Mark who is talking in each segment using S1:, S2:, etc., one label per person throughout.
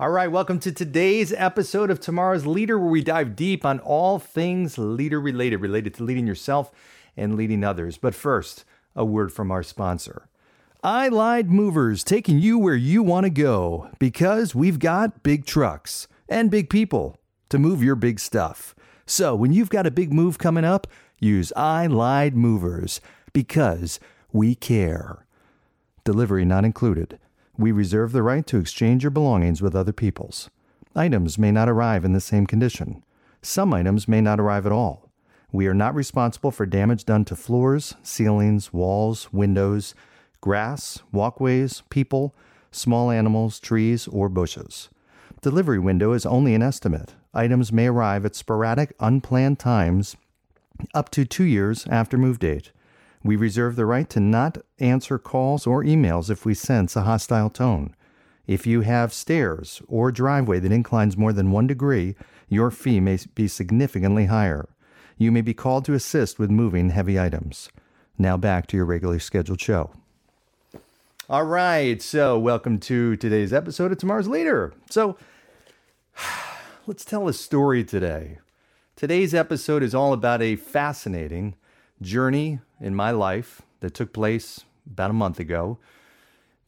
S1: All right, welcome to today's episode of Tomorrow's Leader, where we dive deep on all things leader related, related to leading yourself and leading others. But first, a word from our sponsor. Allied Movers, taking you where you want to go because we've got big trucks and big people to move your big stuff. So when you've got a big move coming up, use Allied Movers because we care. Delivery not included. We reserve the right to exchange your belongings with other people's. Items may not arrive in the same condition. Some items may not arrive at all. We are not responsible for damage done to floors, ceilings, walls, windows, grass, walkways, people, small animals, trees, or bushes. Delivery window is only an estimate. Items may arrive at sporadic, unplanned times up to two years after move date. We reserve the right to not answer calls or emails if we sense a hostile tone. If you have stairs or driveway that inclines more than one degree, your fee may be significantly higher. You may be called to assist with moving heavy items. Now back to your regularly scheduled show. All right, so welcome to today's episode of Tomorrow's Leader. So let's tell a story today. Today's episode is all about a fascinating journey in my life that took place about a month ago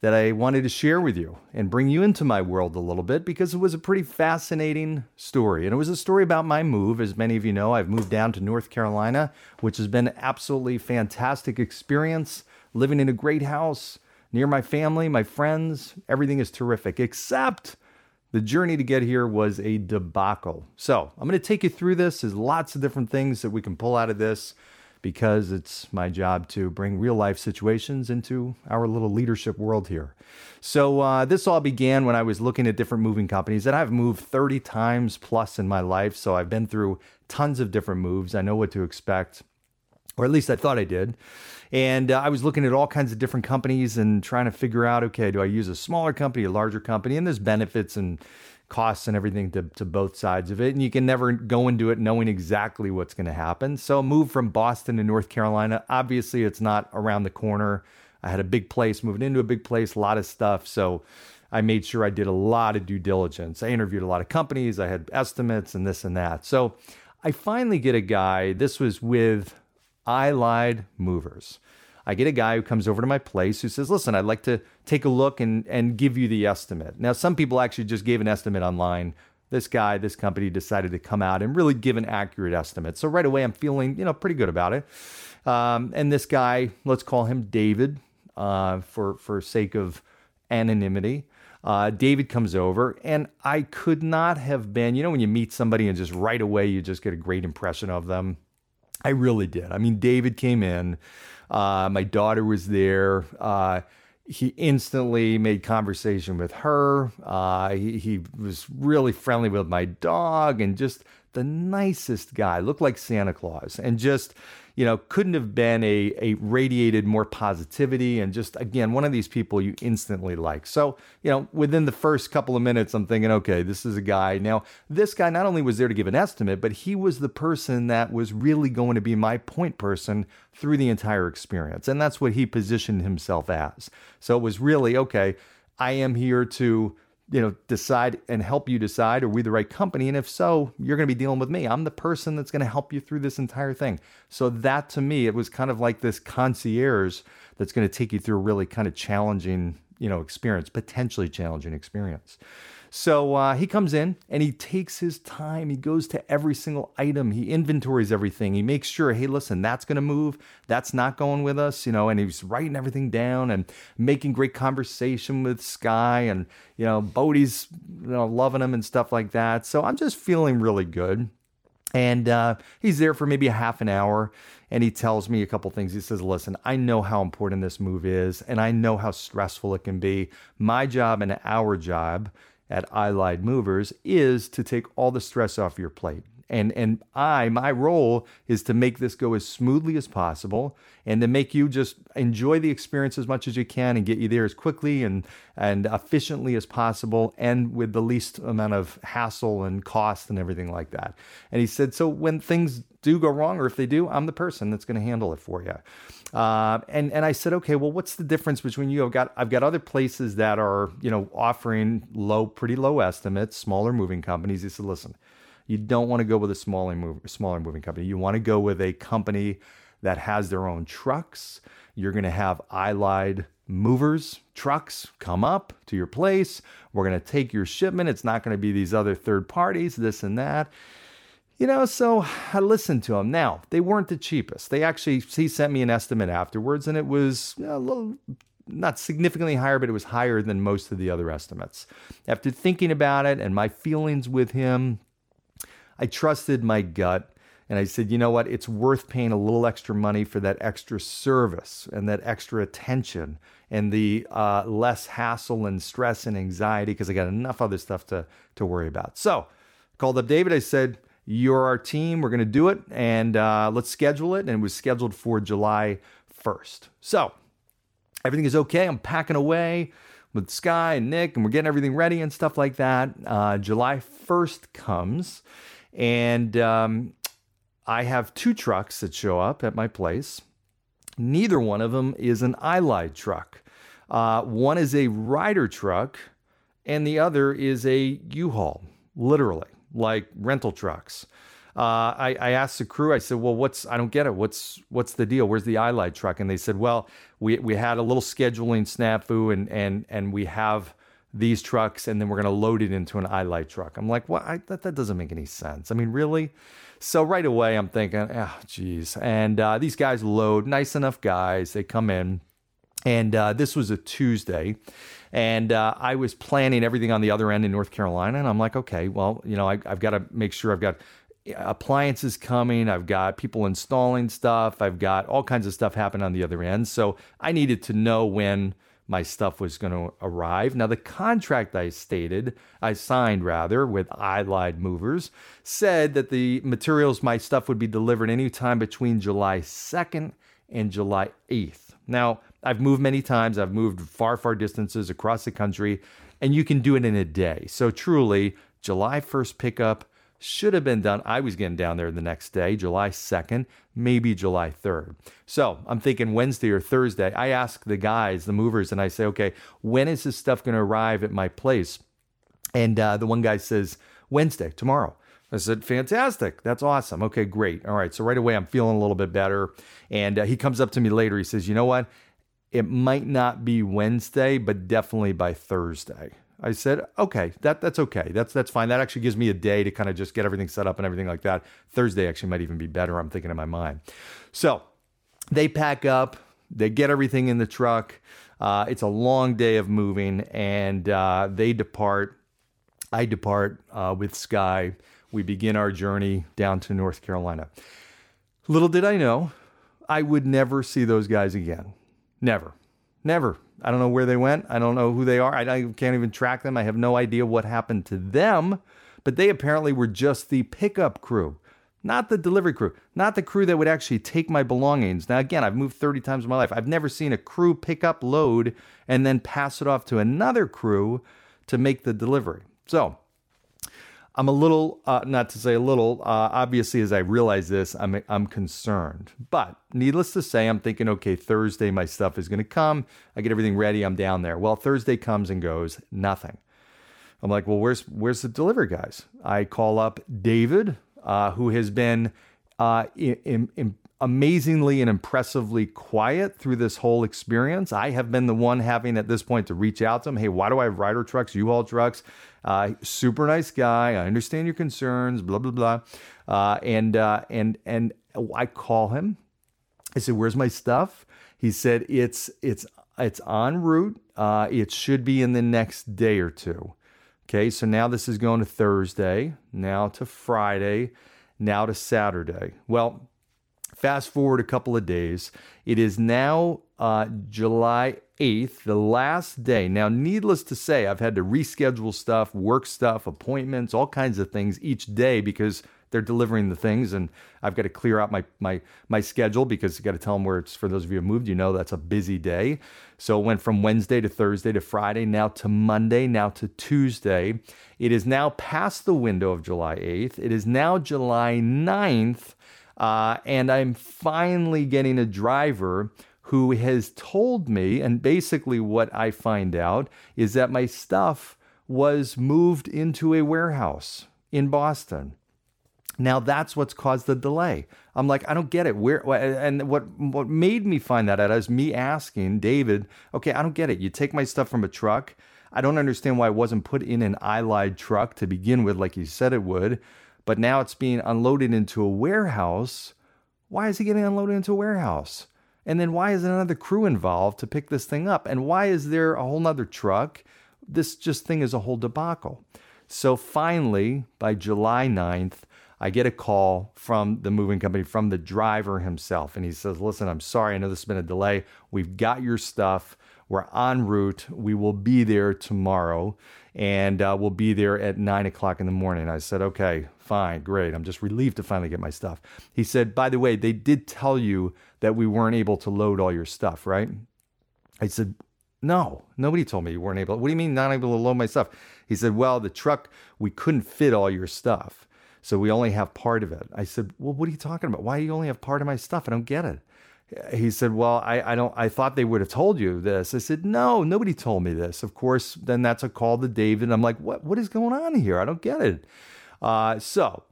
S1: that I wanted to share with you and bring you into my world a little bit because it was a pretty fascinating story. And it was a story about my move. As many of you know, I've moved down to North Carolina, which has been an absolutely fantastic experience living in a great house near my family, my friends. Everything is terrific, except the journey to get here was a debacle. So I'm going to take you through this. There's lots of different things that we can pull out of this because it's my job to bring real life situations into our little leadership world here. So, uh, this all began when I was looking at different moving companies, and I've moved 30 times plus in my life. So, I've been through tons of different moves. I know what to expect, or at least I thought I did. And uh, I was looking at all kinds of different companies and trying to figure out okay, do I use a smaller company, a larger company? And there's benefits and costs and everything to, to both sides of it. And you can never go into it knowing exactly what's going to happen. So, move from Boston to North Carolina, obviously, it's not around the corner. I had a big place, moving into a big place, a lot of stuff. So, I made sure I did a lot of due diligence. I interviewed a lot of companies, I had estimates and this and that. So, I finally get a guy. This was with Allied Movers. I get a guy who comes over to my place who says, Listen, I'd like to take a look and, and give you the estimate. Now, some people actually just gave an estimate online. This guy, this company decided to come out and really give an accurate estimate. So right away, I'm feeling, you know, pretty good about it. Um, and this guy, let's call him David uh, for, for sake of anonymity. Uh, David comes over, and I could not have been, you know, when you meet somebody and just right away you just get a great impression of them. I really did. I mean, David came in. Uh, my daughter was there. Uh, he instantly made conversation with her. Uh, he, he was really friendly with my dog and just the nicest guy. Looked like Santa Claus and just you know, couldn't have been a, a radiated more positivity and just, again, one of these people you instantly like. So, you know, within the first couple of minutes, I'm thinking, okay, this is a guy. Now, this guy not only was there to give an estimate, but he was the person that was really going to be my point person through the entire experience. And that's what he positioned himself as. So it was really, okay, I am here to you know, decide and help you decide are we the right company? And if so, you're going to be dealing with me. I'm the person that's going to help you through this entire thing. So that to me, it was kind of like this concierge that's going to take you through a really kind of challenging, you know, experience, potentially challenging experience. So uh, he comes in and he takes his time. He goes to every single item. He inventories everything. He makes sure, hey, listen, that's going to move. That's not going with us, you know. And he's writing everything down and making great conversation with Sky and you know Bodie's you know loving him and stuff like that. So I'm just feeling really good. And uh, he's there for maybe a half an hour and he tells me a couple things. He says, Listen, I know how important this move is and I know how stressful it can be. My job and our job at Allied Movers is to take all the stress off your plate. And, and I, my role is to make this go as smoothly as possible and to make you just enjoy the experience as much as you can and get you there as quickly and, and efficiently as possible and with the least amount of hassle and cost and everything like that. And he said, So when things do go wrong, or if they do, I'm the person that's going to handle it for you. Uh, and and I said, okay, well, what's the difference between you? I've got I've got other places that are you know offering low, pretty low estimates, smaller moving companies. He said, listen, you don't want to go with a smaller move, smaller moving company. You want to go with a company that has their own trucks. You're going to have Allied movers, trucks come up to your place. We're going to take your shipment. It's not going to be these other third parties, this and that. You know, so I listened to him. Now, they weren't the cheapest. They actually, he sent me an estimate afterwards, and it was a little, not significantly higher, but it was higher than most of the other estimates. After thinking about it and my feelings with him, I trusted my gut and I said, you know what? It's worth paying a little extra money for that extra service and that extra attention and the uh, less hassle and stress and anxiety because I got enough other stuff to, to worry about. So I called up David. I said, You're our team. We're going to do it and uh, let's schedule it. And it was scheduled for July 1st. So everything is okay. I'm packing away with Sky and Nick and we're getting everything ready and stuff like that. Uh, July 1st comes and um, I have two trucks that show up at my place. Neither one of them is an Allied truck. Uh, one is a Ryder truck, and the other is a U-Haul, literally, like rental trucks. Uh, I, I, asked the crew. I said, "Well, what's? I don't get it. What's what's the deal? Where's the Allied truck?" And they said, "Well, we we had a little scheduling snafu, and and and we have these trucks and then we're going to load it into an Allied truck. I'm like, what? Well, that, that doesn't make any sense. I mean, really? So right away, I'm thinking, oh, geez. And uh, these guys load, nice enough guys. They come in. And uh, this was a Tuesday. And uh, I was planning everything on the other end in North Carolina. And I'm like, okay, well, you know, I, I've got to make sure I've got appliances coming. I've got people installing stuff. I've got all kinds of stuff happening on the other end. So I needed to know when my stuff was going to arrive. Now, the contract I stated, I signed rather, with Allied Movers, said that the materials, my stuff would be delivered anytime between July 2nd and July 8th. Now, I've moved many times, I've moved far, far distances across the country, and you can do it in a day. So, truly, July 1st pickup should have been done. I was getting down there the next day, July 2nd, maybe July 3rd. So I'm thinking Wednesday or Thursday. I ask the guys, the movers, and I say, okay, when is this stuff going to arrive at my place? And uh, the one guy says, Wednesday, tomorrow. I said, fantastic. That's awesome. Okay, great. All right. So right away, I'm feeling a little bit better. And uh, he comes up to me later. He says, you know what? It might not be Wednesday, but definitely by Thursday. I said, okay, that that's okay. That's that's fine. That actually gives me a day to kind of just get everything set up and everything like that. Thursday actually might even be better. I'm thinking in my mind. So they pack up, they get everything in the truck. Uh, it's a long day of moving, and uh, they depart. I depart uh, with Sky. We begin our journey down to North Carolina. Little did I know, I would never see those guys again. Never. Never. I don't know where they went. I don't know who they are. I, can't even track them. I have no idea what happened to them. But they apparently were just the pickup crew, not the delivery crew, not the crew that would actually take my belongings. Now, again, I've moved 30 times in my life. I've never seen a crew pick up, load, and then pass it off to another crew to make the delivery. So I'm a little, uh, not to say a little, uh, obviously, as I realize this, I'm, I'm concerned. But needless to say, I'm thinking, okay, Thursday, my stuff is going to come. I get everything ready. I'm down there. Well, Thursday comes and goes, nothing. I'm like, well, where's, where's the delivery guys? I call up David, uh, who has been uh, in, in, amazingly and impressively quiet through this whole experience. I have been the one having at this point to reach out to him. Hey, why do I have Ryder trucks, U-Haul trucks? Uh, super nice guy. I understand your concerns. Blah blah blah. Uh, and uh, and and I call him. I said, "Where's my stuff?" He said, "It's it's it's en route. Uh, it should be in the next day or two. Okay, so now this is going to Thursday, now to Friday, now to Saturday. Well, fast forward a couple of days. It is now uh, July 8th, the last day. Now, needless to say, I've had to reschedule stuff, work stuff, appointments, all kinds of things each day because they're delivering the things and I've got to clear out my my my schedule because you got to tell them where it's for those of you who moved, you know that's a busy day. So it went from Wednesday to Thursday to Friday, now to Monday, now to Tuesday. It is now past the window of July 8th. It is now July 9th. Uh, and I'm finally getting a driver who has told me, and basically what I find out is that my stuff was moved into a warehouse in Boston. Now that's what's caused the delay. I'm like, I don't get it. Where and what what made me find that out is me asking David, okay, I don't get it. You take my stuff from a truck. I don't understand why it wasn't put in an Allied truck to begin with, like you said it would, but now it's being unloaded into a warehouse. Why is it getting unloaded into a warehouse? And then why is another crew involved to pick this thing up? And why is there a whole nother truck? This just thing is a whole debacle. So finally, by July 9th, I get a call from the moving company, from the driver himself. And he says, Listen, I'm sorry. I know this has been a delay. We've got your stuff. We're en route. We will be there tomorrow. And uh, we'll be there at nine o'clock in the morning. I said, Okay, fine, great. I'm just relieved to finally get my stuff. He said, By the way, they did tell you that we weren't able to load all your stuff, right? I said, no, nobody told me you weren't able. What do you mean not able to load my stuff? He said, Well, the truck, we couldn't fit all your stuff. So we only have part of it. I said, Well, what are you talking about? Why do you only have part of my stuff? I don't get it. He said, Well, I, I don't I thought they would have told you this. I said, No, nobody told me this. Of course, then that's a call to David. I'm like, What what is going on here? I don't get it. Uh, so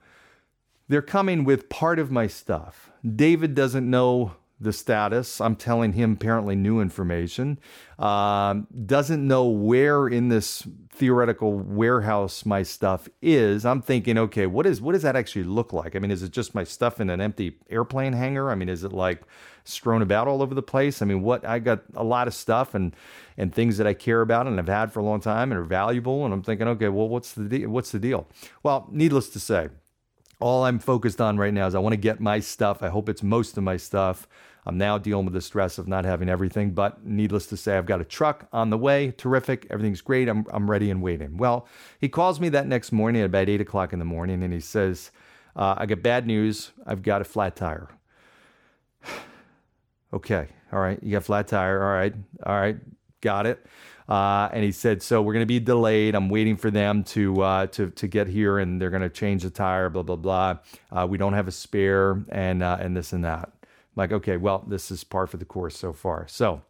S1: they're coming with part of my stuff. David doesn't know the status. I'm telling him apparently new information. Um, doesn't know where in this theoretical warehouse my stuff is. I'm thinking, okay, what is what does that actually look like? I mean, is it just my stuff in an empty airplane hangar? I mean, is it like strewn about all over the place? I mean, what I got a lot of stuff and and things that I care about and have had for a long time and are valuable. And I'm thinking, okay, well, what's the de- what's the deal? Well, needless to say. All I'm focused on right now is I want to get my stuff. I hope it's most of my stuff I'm now dealing with the stress of not having everything, but needless to say, I've got a truck on the way. Terrific. Everything's great. I'm, I'm ready and waiting. Well, he calls me that next morning at about eight o'clock in the morning and he says, uh, I got bad news. I've got a flat tire. okay. All right. You got flat tire. All right. All right. Got it. Uh, and he said, "So we're going to be delayed. I'm waiting for them to uh, to to get here, and they're going to change the tire. Blah blah blah. Uh, we don't have a spare, and uh, and this and that." Like, okay, well, this is par for the course so far. So,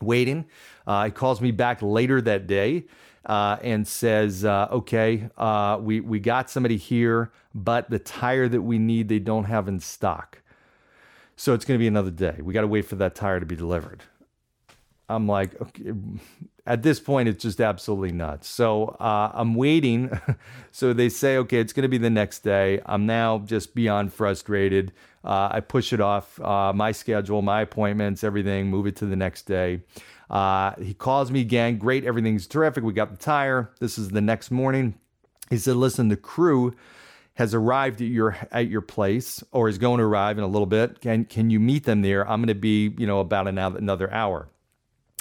S1: waiting. Uh, he calls me back later that day uh, and says, uh, okay, uh, we, we got somebody here, but the tire that we need, they don't have in stock. So it's going to be another day. We got to wait for that tire to be delivered. I'm like, okay. at this point, it's just absolutely nuts. So uh, I'm waiting. so they say, okay, it's going to be the next day. I'm now just beyond frustrated. Uh, I push it off uh, my schedule, my appointments, everything, move it to the next day. Uh, he calls me again. Great, everything's terrific. We got the tire. This is the next morning. He said, listen, the crew has arrived at your at your place or is going to arrive in a little bit. Can can you meet them there? I'm going to be, you know, about an, another hour.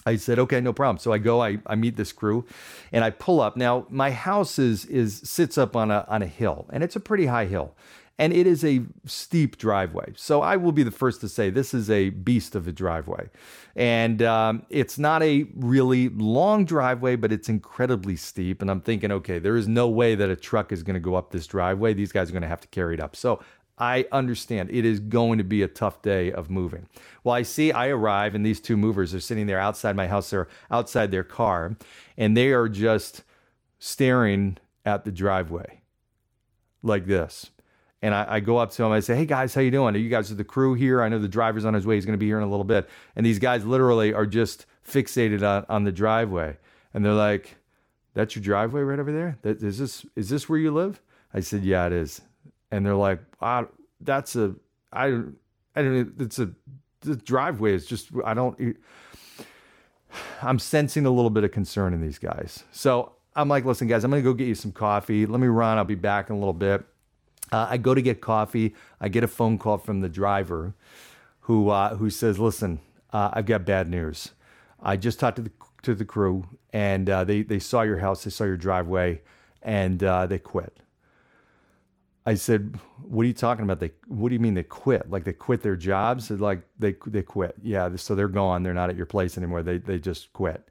S1: I said, okay, no problem. So I go, I, I meet this crew and I pull up. Now my house is is sits up on a on a hill and it's a pretty high hill and it is a steep driveway. So I will be the first to say this is a beast of a driveway. And um, it's not a really long driveway, but it's incredibly steep. And I'm thinking, okay, there is no way that a truck is going to go up this driveway. These guys are going to have to carry it up. So I understand it is going to be a tough day of moving. Well, I see I arrive and these two movers are sitting there outside my house. They're outside their car and they are just staring at the driveway like this. And I, I, go up to them. I say, "Hey guys, how you doing? Are you guys are the crew here? I know the driver's on his way. He's going to be here in a little bit." And these guys literally are just fixated on, on the driveway, and they're like, "That's your driveway right over there? That, is this is this where you live?" I said, "Yeah, it is." And they're like, "Wow, that's a I I don't it's a the driveway is just I don't." I'm sensing a little bit of concern in these guys. So I'm like, listen, guys, I'm going to go get you some coffee. Let me run. I'll be back in a little bit Uh, I go to get coffee. I get a phone call from the driver who, uh, who says, Listen, uh, I've got bad news. I just talked to the, to the crew and uh, they, they saw your house, they saw your driveway, and uh, they quit. I said, "What are you talking about? They what do you mean they quit? Like they quit their jobs? Like they they quit? Yeah, so they're gone. They're not at your place anymore. They they just quit."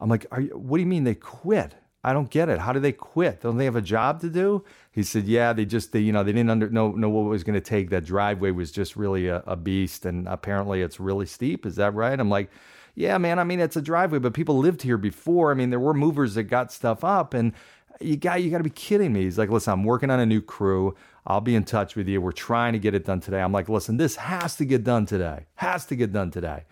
S1: I'm like, you, "What do you mean they quit? I don't get it. How do they quit? Don't they have a job to do?" He said, "Yeah, they just they you know they didn't under know know what it was going to take. That driveway was just really a, a beast, and apparently it's really steep. Is that right?" I'm like. Yeah, man. I mean, it's a driveway, but people lived here before. I mean, there were movers that got stuff up, and you got you got to be kidding me. He's like, listen, I'm working on a new crew. I'll be in touch with you. We're trying to get it done today. I'm like, listen, this has to get done today. Has to get done today.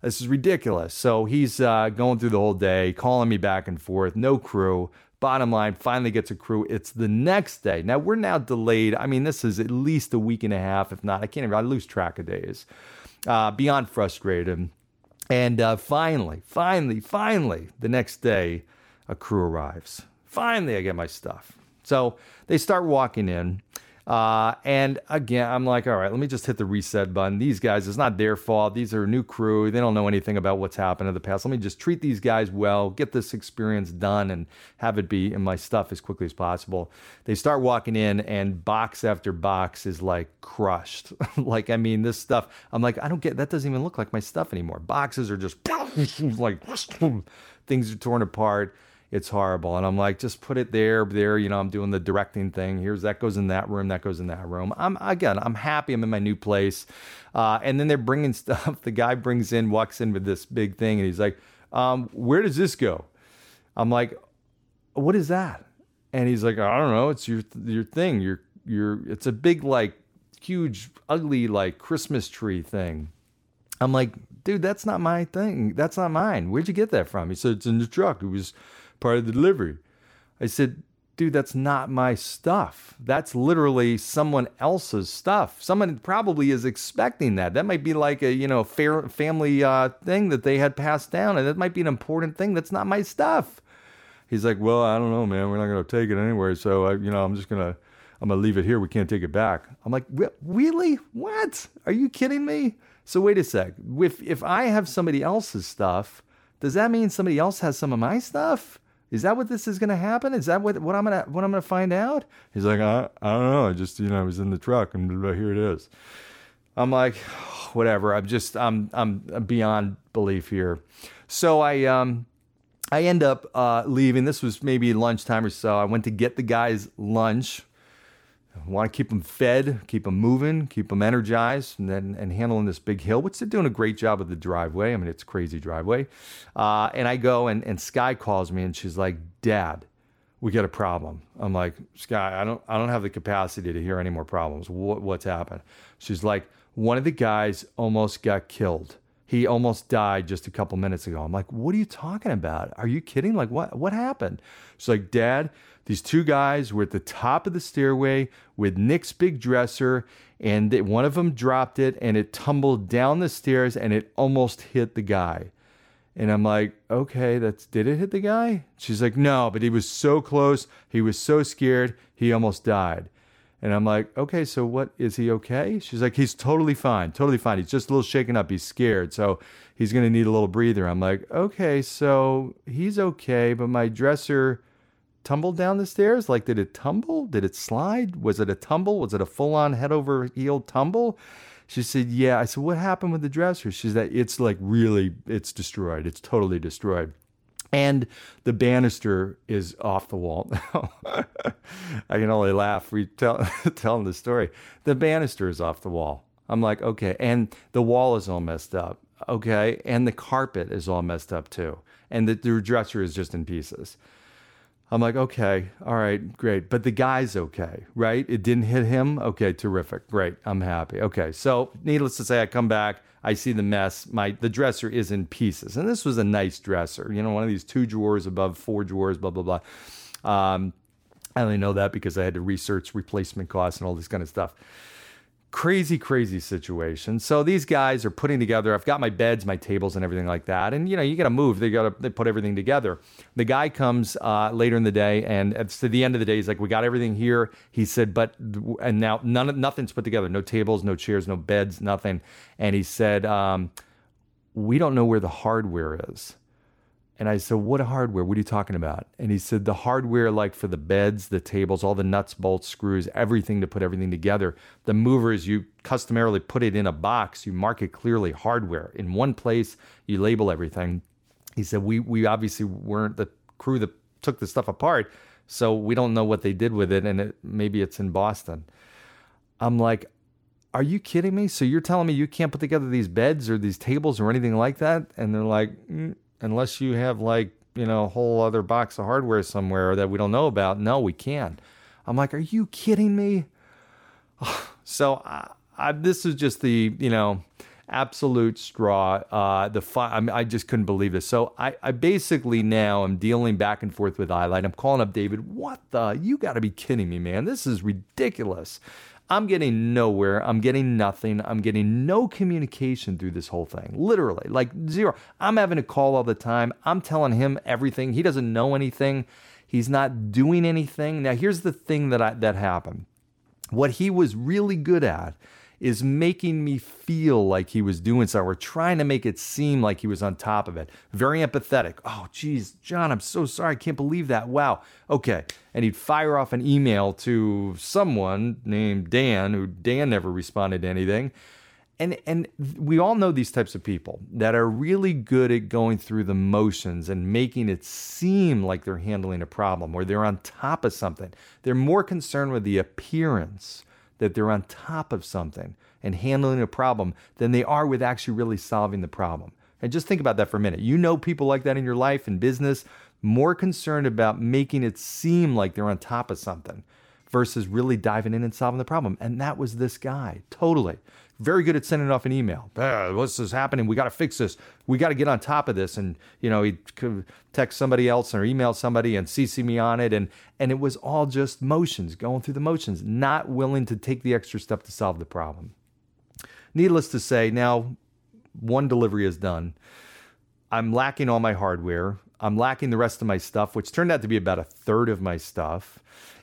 S1: This is ridiculous. So he's uh, going through the whole day, calling me back and forth. No crew. Bottom line, finally gets a crew. It's the next day. Now we're now delayed. I mean, this is at least a week and a half, if not. I can't even. I lose track of days. Uh, beyond frustrated. And uh, finally, finally, finally, the next day, a crew arrives. Finally, I get my stuff. So they start walking in. Uh, and again, I'm like, all right, let me just hit the reset button. These guys, it's not their fault. These are a new crew. They don't know anything about what's happened in the past. Let me just treat these guys well, get this experience done, and have it be in my stuff as quickly as possible. They start walking in, and box after box is like crushed. like, I mean, this stuff, I'm like, I don't get that, doesn't even look like my stuff anymore. Boxes are just like things are torn apart it's horrible. And I'm like, just put it there, there. You know, I'm doing the directing thing. Here's that goes in that room, that goes in that room. I'm again, I'm happy. I'm in my new place. Uh, and then they're bringing stuff. The guy brings in, walks in with this big thing, and he's like, um, "Where does this go?" I'm like, "What is that?" And he's like, "I don't know. It's your your thing. Your your. It's a big like." huge ugly like christmas tree thing i'm like dude that's not my thing that's not mine where'd you get that from he said it's in the truck it was part of the delivery. I said, dude, that's not my stuff. That's literally someone else's stuff. Someone probably is expecting that. That might be like a, you know, fair family uh, thing that they had passed down, and that might be an important thing. That's not my stuff. He's like, well, I don't know, man. We're not going to take it anywhere. So, I, you know, I'm just going to, I'm to leave it here. We can't take it back. I'm like, really? What? Are you kidding me? So wait a sec. If, if I have somebody else's stuff, does that mean somebody else has some of my stuff? Is that what this is going to happen? Is that what, what I'm going to what I'm going to find out? He's like, I, I don't know. I just you know I was in the truck and here it is. I'm like, whatever. I'm just I'm I'm beyond belief here. So I um I end up uh, leaving. This was maybe lunchtime or so. I went to get the guys lunch Want to keep them fed, keep them moving, keep them energized, and then and handling this big hill, which they're doing a great job of the driveway. I mean, it's crazy driveway. Uh, and I go and, and Sky calls me and she's like, "Dad, we got a problem." I'm like, "Sky, I don't I don't have the capacity to hear any more problems. What, what's happened?" She's like, "One of the guys almost got killed." He almost died just a couple minutes ago. I'm like, what are you talking about? Are you kidding? Like, what what happened? She's like, Dad, these two guys were at the top of the stairway with Nick's big dresser, and they, one of them dropped it and it tumbled down the stairs and it almost hit the guy. And I'm like, okay, that's did it hit the guy? She's like, no, but he was so close. He was so scared. He almost died. And I'm like, okay, so what is he okay? She's like, he's totally fine, totally fine. He's just a little shaken up. He's scared. So he's going to need a little breather. I'm like, okay, so he's okay, but my dresser tumbled down the stairs? Like, did it tumble? Did it slide? Was it a tumble? Was it a full on head over heel tumble? She said, Yeah. I said, What happened with the dresser? She said, It's like really, it's destroyed. It's totally destroyed. And the banister is off the wall now. I can only laugh re- tell, telling the story. The banister is off the wall. I'm like, okay. And the wall is all messed up. Okay. And the carpet is all messed up too. And the, the dresser is just in pieces. I'm like, okay, all right, great. But the guy's okay, right? It didn't hit him. Okay, terrific. Great. I'm happy. Okay. So needless to say, I come back, I see the mess. My the dresser is in pieces. And this was a nice dresser, you know, one of these two drawers above four drawers, blah, blah, blah. Um, I only know that because I had to research replacement costs and all this kind of stuff. Crazy crazy situation. So these guys are putting together i've got my beds my tables and everything like that. And you know you gotta move. They gotta they put everything together. The guy comes uh, later in the day and it's to the end of the day he's like we got everything here. He said but and now none nothing's put together. No tables no chairs no beds nothing. And he said um, we don't know where the hardware is and I said, What hardware? What are you talking about? And he said, The hardware, like for the beds, the tables, all the nuts, bolts, screws, everything to put everything together. The movers, you customarily put it in a box, you mark it clearly hardware. In one place, you label everything. He said, We, we obviously weren't the crew that took the stuff apart, so we don't know what they did with it, and it, maybe it's in Boston. I'm like, are you kidding me? So you're telling me you can't put together these beds or these tables or anything like that? And they're like, mm, unless you have like, you know, a whole other box of hardware somewhere that we don't know about. No, we can't. I'm like, are you kidding me? So I, I, this is just the, you know, absolute straw. Uh, the fi- I, mean, I, just couldn't believe this. So I, I basically now I'm dealing back and forth with Allied. I'm calling up David. What the? You got to be kidding me, man! This is ridiculous. I'm getting nowhere. I'm getting nothing. I'm getting no communication through this whole thing. Literally, like zero. I'm having a call all the time. I'm telling him everything. He doesn't know anything. He's not doing anything. Now, here's the thing that I, that happened. What he was really good at is making me feel like he was doing something. We're trying to make it seem like he was on top of it. Very empathetic. Oh, geez, John, I'm so sorry. I can't believe that. Wow. Okay. And he'd fire off an email to someone named Dan, who Dan never responded to anything. And, and we all know these types of people that are really good at going through the motions and making it seem like they're handling a problem or they're on top of something. They're more concerned with the appearance that they're on top of something and handling a problem than they are with actually really solving the problem. And just think about that for a minute. You know people like that in your life and business, more concerned about making it seem like they're on top of something versus really diving in and solving the problem. And that was this guy, totally very good at sending off an email. What's this happening? We got to fix this. We got to get on top of this. And you know, he could text somebody else or email somebody and CC me on it, and and it was all just motions, going through the motions, not willing to take the extra step to solve the problem. Needless to say, now one delivery is done. I'm lacking all my hardware. I'm lacking the rest of my stuff, which turned out to be about a third of my stuff.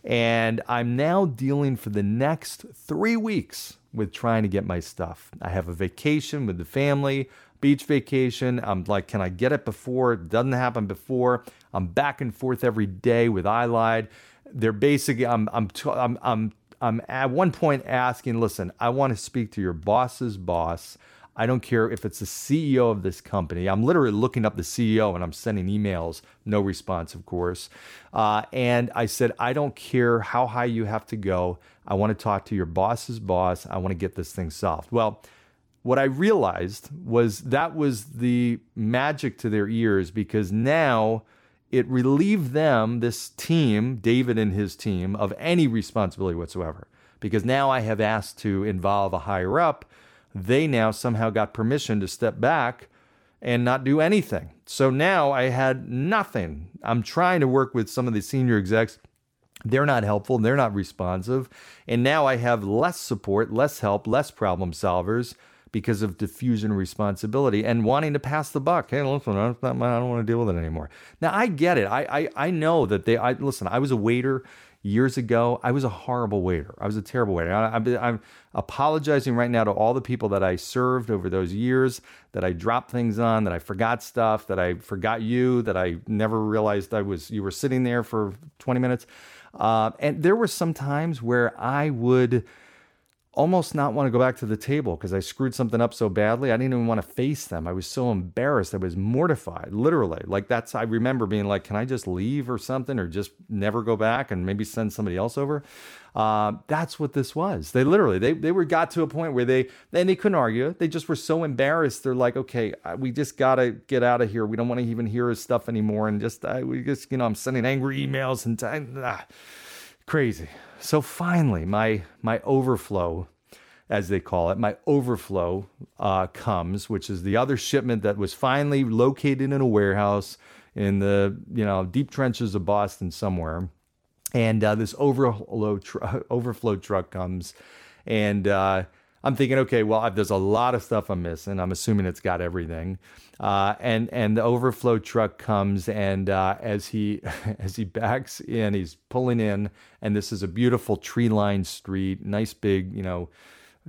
S1: And I'm now dealing for the next three weeks with trying to get my stuff. I have a vacation with the family, beach vacation. I'm like, can I get it before? It doesn't happen before. I'm back and forth every day with Allied. They're basically, I'm, I'm, I'm, I'm, I'm at one point asking, listen, I want to speak to your boss's boss. I don't care if it's the CEO of this company. I'm literally looking up the CEO and I'm sending emails, no response, of course. Uh, and I said, I don't care how high you have to go. I want to talk to your boss's boss. I want to get this thing solved. Well, what I realized was that was the magic to their ears because now it relieved them, this team, David and his team, of any responsibility whatsoever. Because now I have asked to involve a higher up they now somehow got permission to step back and not do anything. So now I had nothing. I'm trying to work with some of the senior execs. They're not helpful, they're not responsive. And now I have less support, less help, less problem solvers because of diffusion responsibility and wanting to pass the buck. Hey, listen, I don't, want to deal with it anymore. Now I get it. I I, I know that they. I listen. I was a waiter years ago, I was a horrible waiter. I was a terrible waiter. I, am apologizing right now to all the people that I served over those years, that I dropped things on, that I forgot stuff, that I forgot you, that I never realized I was you were sitting there for 20 minutes. Uh, and there were some times where I would almost not want to go back to the table because I screwed something up so badly. I didn't even want to face them. I was so embarrassed. I was mortified, literally. Like that's, I remember being like, can I just leave or something or just never go back and maybe send somebody else over? Uh, that's what this was. They literally, they, they were got to a point where they, and they couldn't argue. They just were so embarrassed. They're like, okay, we just got to get out of here. We don't want to even hear his stuff anymore. And just, I, we just, you know, I'm sending angry emails and ah, crazy. So finally, my my overflow, as they call it, my overflow uh, comes, which is the other shipment that was finally located in a warehouse in the you know deep trenches of Boston somewhere, and uh, this overflow tr- overflow truck comes. And uh, I'm thinking, okay, well, there's a lot of stuff I'm missing. I'm assuming it's got everything. Uh, and and the overflow truck comes, and uh, as he as he backs in, he's pulling in, and this is a beautiful tree-lined street, nice big, you know,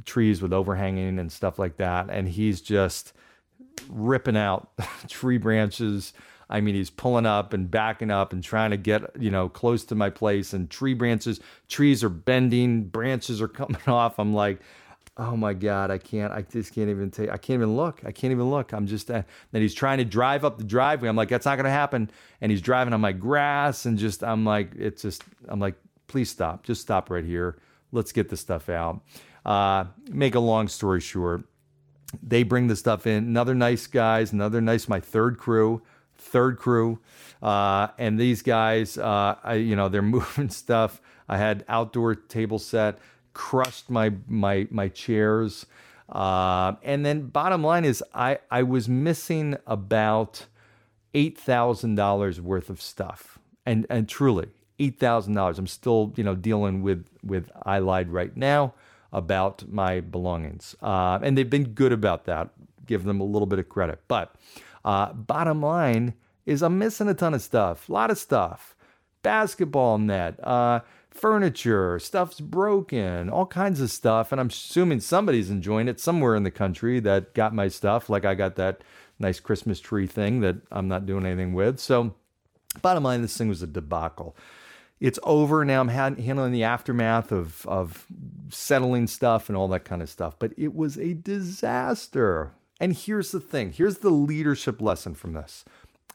S1: trees with overhanging and stuff like that. And he's just ripping out tree branches. I mean, he's pulling up and backing up and trying to get, you know, close to my place. And tree branches, trees are bending, branches are coming off. I'm like, oh my God, I can't, I just can't even take, I can't even look. I can't even look. I'm just, uh, then he's trying to drive up the driveway. I'm like, that's not going to happen. And he's driving on my grass and just, I'm like, it's just, I'm like, please stop. Just stop right here. Let's get the stuff out. Uh, make a long story short, they bring the stuff in. Another nice guys, another nice, my third crew, third crew. Uh, and these guys, uh, I, you know, they're moving stuff. I had outdoor table set, crushed my my my chairs. Uh, and then bottom line is I, I was missing about eight thousand dollars worth of stuff. And and truly, eight thousand dollars. I'm still, you know, dealing with with Allied right now about my belongings. Uh, and they've been good about that. Give them a little bit of credit. But uh, bottom line is I'm missing a ton of stuff, a lot of stuff. Basketball net, uh, furniture, stuff's broken, all kinds of stuff. And I'm assuming somebody's enjoying it somewhere in the country that got my stuff. Like I got that nice Christmas tree thing that I'm not doing anything with. So, bottom line, this thing was a debacle it's over now. I'm handling the aftermath of of settling stuff and all that kind of stuff. But it was a disaster. And here's the thing. Here's the leadership lesson from this.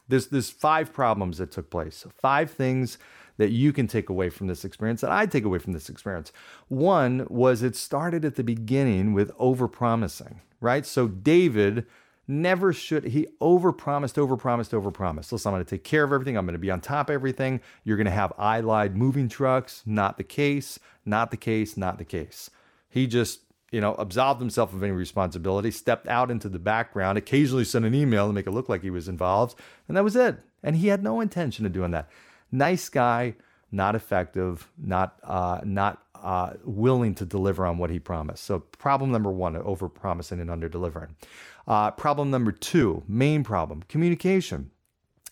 S1: There's there's five problems that took place. Five things that you can take away from this experience that I take away from this experience. One was it started at the beginning with overpromising, right? So David never should he overpromised overpromised overpromised. Listen i'm going to take care of everything. I'm going to be on top of everything. You're going to have Allied moving trucks. Not the case not the case not the case. He just you know absolved himself of any responsibility stepped out into the background occasionally sent an email to make it look like he was involved and that was it. And he had no intention of doing that nice guy not effective not uh, not uh, willing to deliver on what he promised so problem number one over promising and under delivering uh, problem number two, main problem, communication.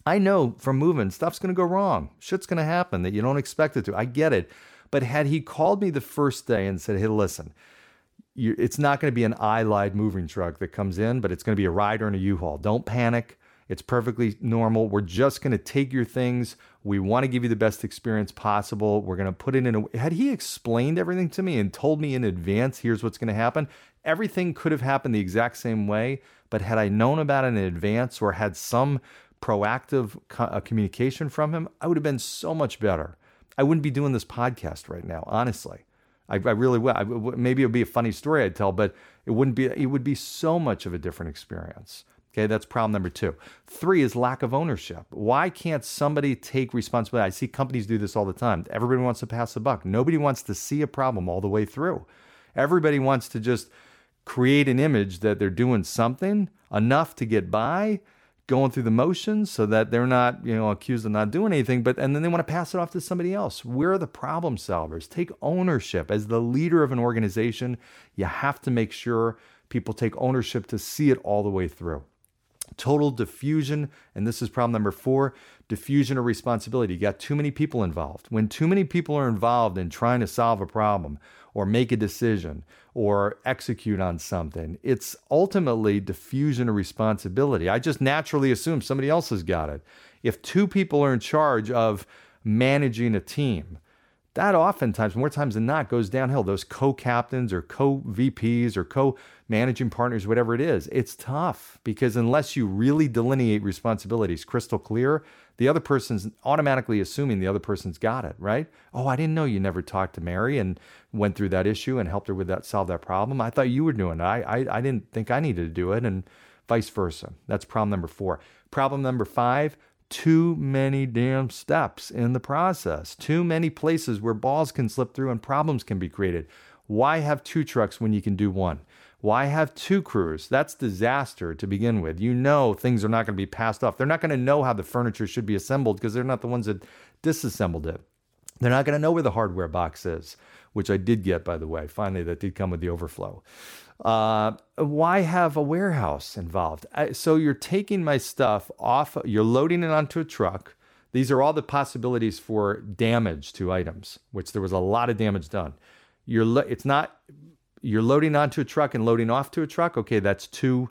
S1: I know from moving, stuff's going to go wrong. Shit's going to happen that you don't expect it to. I get it. But had he called me the first day and said, hey, listen, you, it's not going to be an Allied moving truck that comes in, but it's going to be a Ryder and a U-Haul. Don't panic. It's perfectly normal. We're just going to take your things. We want to give you the best experience possible. We're going to put it in a. Had he explained everything to me and told me in advance, here's what's going to happen, everything could have happened the exact same way. But had I known about it in advance or had some proactive co- uh, communication from him, I would have been so much better. I wouldn't be doing this podcast right now, honestly. I, I really would. I, maybe it would be a funny story I'd tell, but it wouldn't be. It would be so much of a different experience. Okay, that's problem number two. Three is lack of ownership. Why can't somebody take responsibility? I see companies do this all the time. Everybody wants to pass the buck. Nobody wants to see a problem all the way through. Everybody wants to just create an image that they're doing something enough to get by, going through the motions so that they're not, you know, accused of not doing anything, but and then they want to pass it off to somebody else. We're the problem solvers. Take ownership. As the leader of an organization, you have to make sure people take ownership to see it all the way through. Total diffusion, and this is problem number four diffusion of responsibility. You got too many people involved. When too many people are involved in trying to solve a problem, or make a decision or execute on something. It's ultimately diffusion of responsibility. I just naturally assume somebody else has got it. If two people are in charge of managing a team, that oftentimes, more times than not, goes downhill. Those co captains or co VPs or co managing partners, whatever it is, it's tough because unless you really delineate responsibilities crystal clear, the other person's automatically assuming the other person's got it, right? Oh, I didn't know you never talked to Mary and went through that issue and helped her with that, solve that problem. I thought you were doing it. I, I, I didn't think I needed to do it, and vice versa. That's problem number four. Problem number five, too many damn steps in the process, too many places where balls can slip through and problems can be created. Why have two trucks when you can do one? Why have two crews? That's disaster to begin with. You know things are not going to be passed off. They're not going to know how the furniture should be assembled because they're not the ones that disassembled it. They're not going to know where the hardware box is, which I did get, by the way. Finally, that did come with the overflow. Uh, why have a warehouse involved? So you're taking my stuff off, you're loading it onto a truck. These are all the possibilities for damage to items, which there was a lot of damage done. You're lo- it's not you're loading onto a truck and loading off to a truck. Okay, that's two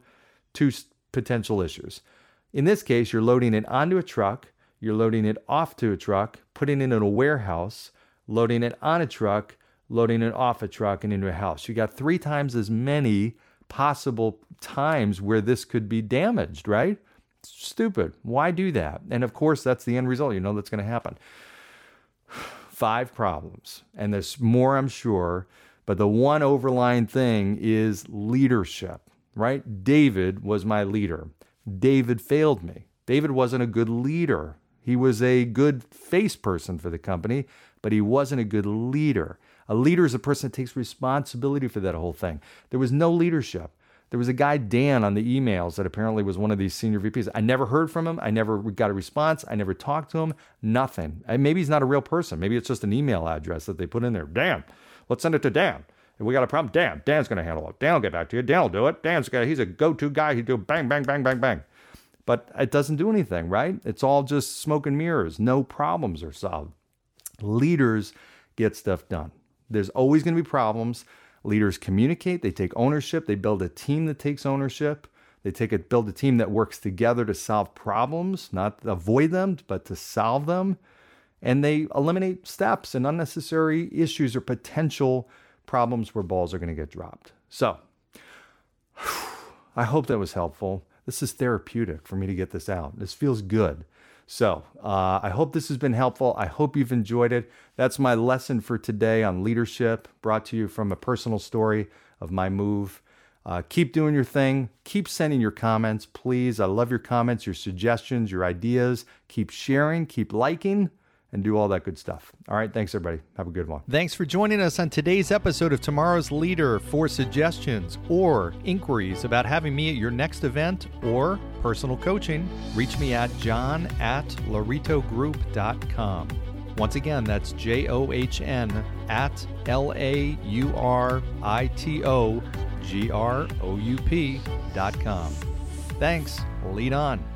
S1: two potential issues. In this case, you're loading it onto a truck, you're loading it off to a truck, putting it in a warehouse, loading it on a truck, loading it off a truck and into a house. You got three times as many possible times where this could be damaged, right? Stupid. Why do that? And of course, that's the end result. You know that's going to happen. Five problems. And there's more, I'm sure. But the one overlying thing is leadership, right? David was my leader. David failed me. David wasn't a good leader. He was a good face person for the company, but he wasn't a good leader. A leader is a person that takes responsibility for that whole thing. There was no leadership. There was a guy, Dan, on the emails that apparently was one of these senior VPs. I never heard from him. I never got a response. I never talked to him. Nothing. maybe he's not a real person. Maybe it's just an email address that they put in there. Dan, let's send it to Dan. If we got a problem, Dan, Dan's going to handle it. Dan will get back to you. Dan will do it. Dan's got, he's a go-to guy. He do bang, bang, bang, bang, bang. But it doesn't do anything, right? It's all just smoke and mirrors. No problems are solved. Leaders get stuff done. There's always going to be problems. Leaders communicate, they take ownership, they build a team that takes ownership. They take it, build a team that works together to solve problems, not avoid them, but to solve them. And they eliminate steps and unnecessary issues or potential problems where balls are going to get dropped. So, I hope that was helpful. This is therapeutic for me to get this out. This feels good. So uh, I hope this has been helpful. I hope you've enjoyed it. That's my lesson for today on leadership, brought to you from a personal story of my move. Uh, keep doing your thing. Keep sending your comments, please. I love your comments, your suggestions, your ideas. Keep sharing, keep liking and do all that good stuff. All right, thanks everybody. Have a good one.
S2: Thanks for joining us on today's episode of Tomorrow's Leader. For suggestions or inquiries about having me at your next event or personal coaching, reach me at john at lauritogroup.com. Once again, that's J O H N at L A U R I T O G R O U P dot com. Thanks. Lead on.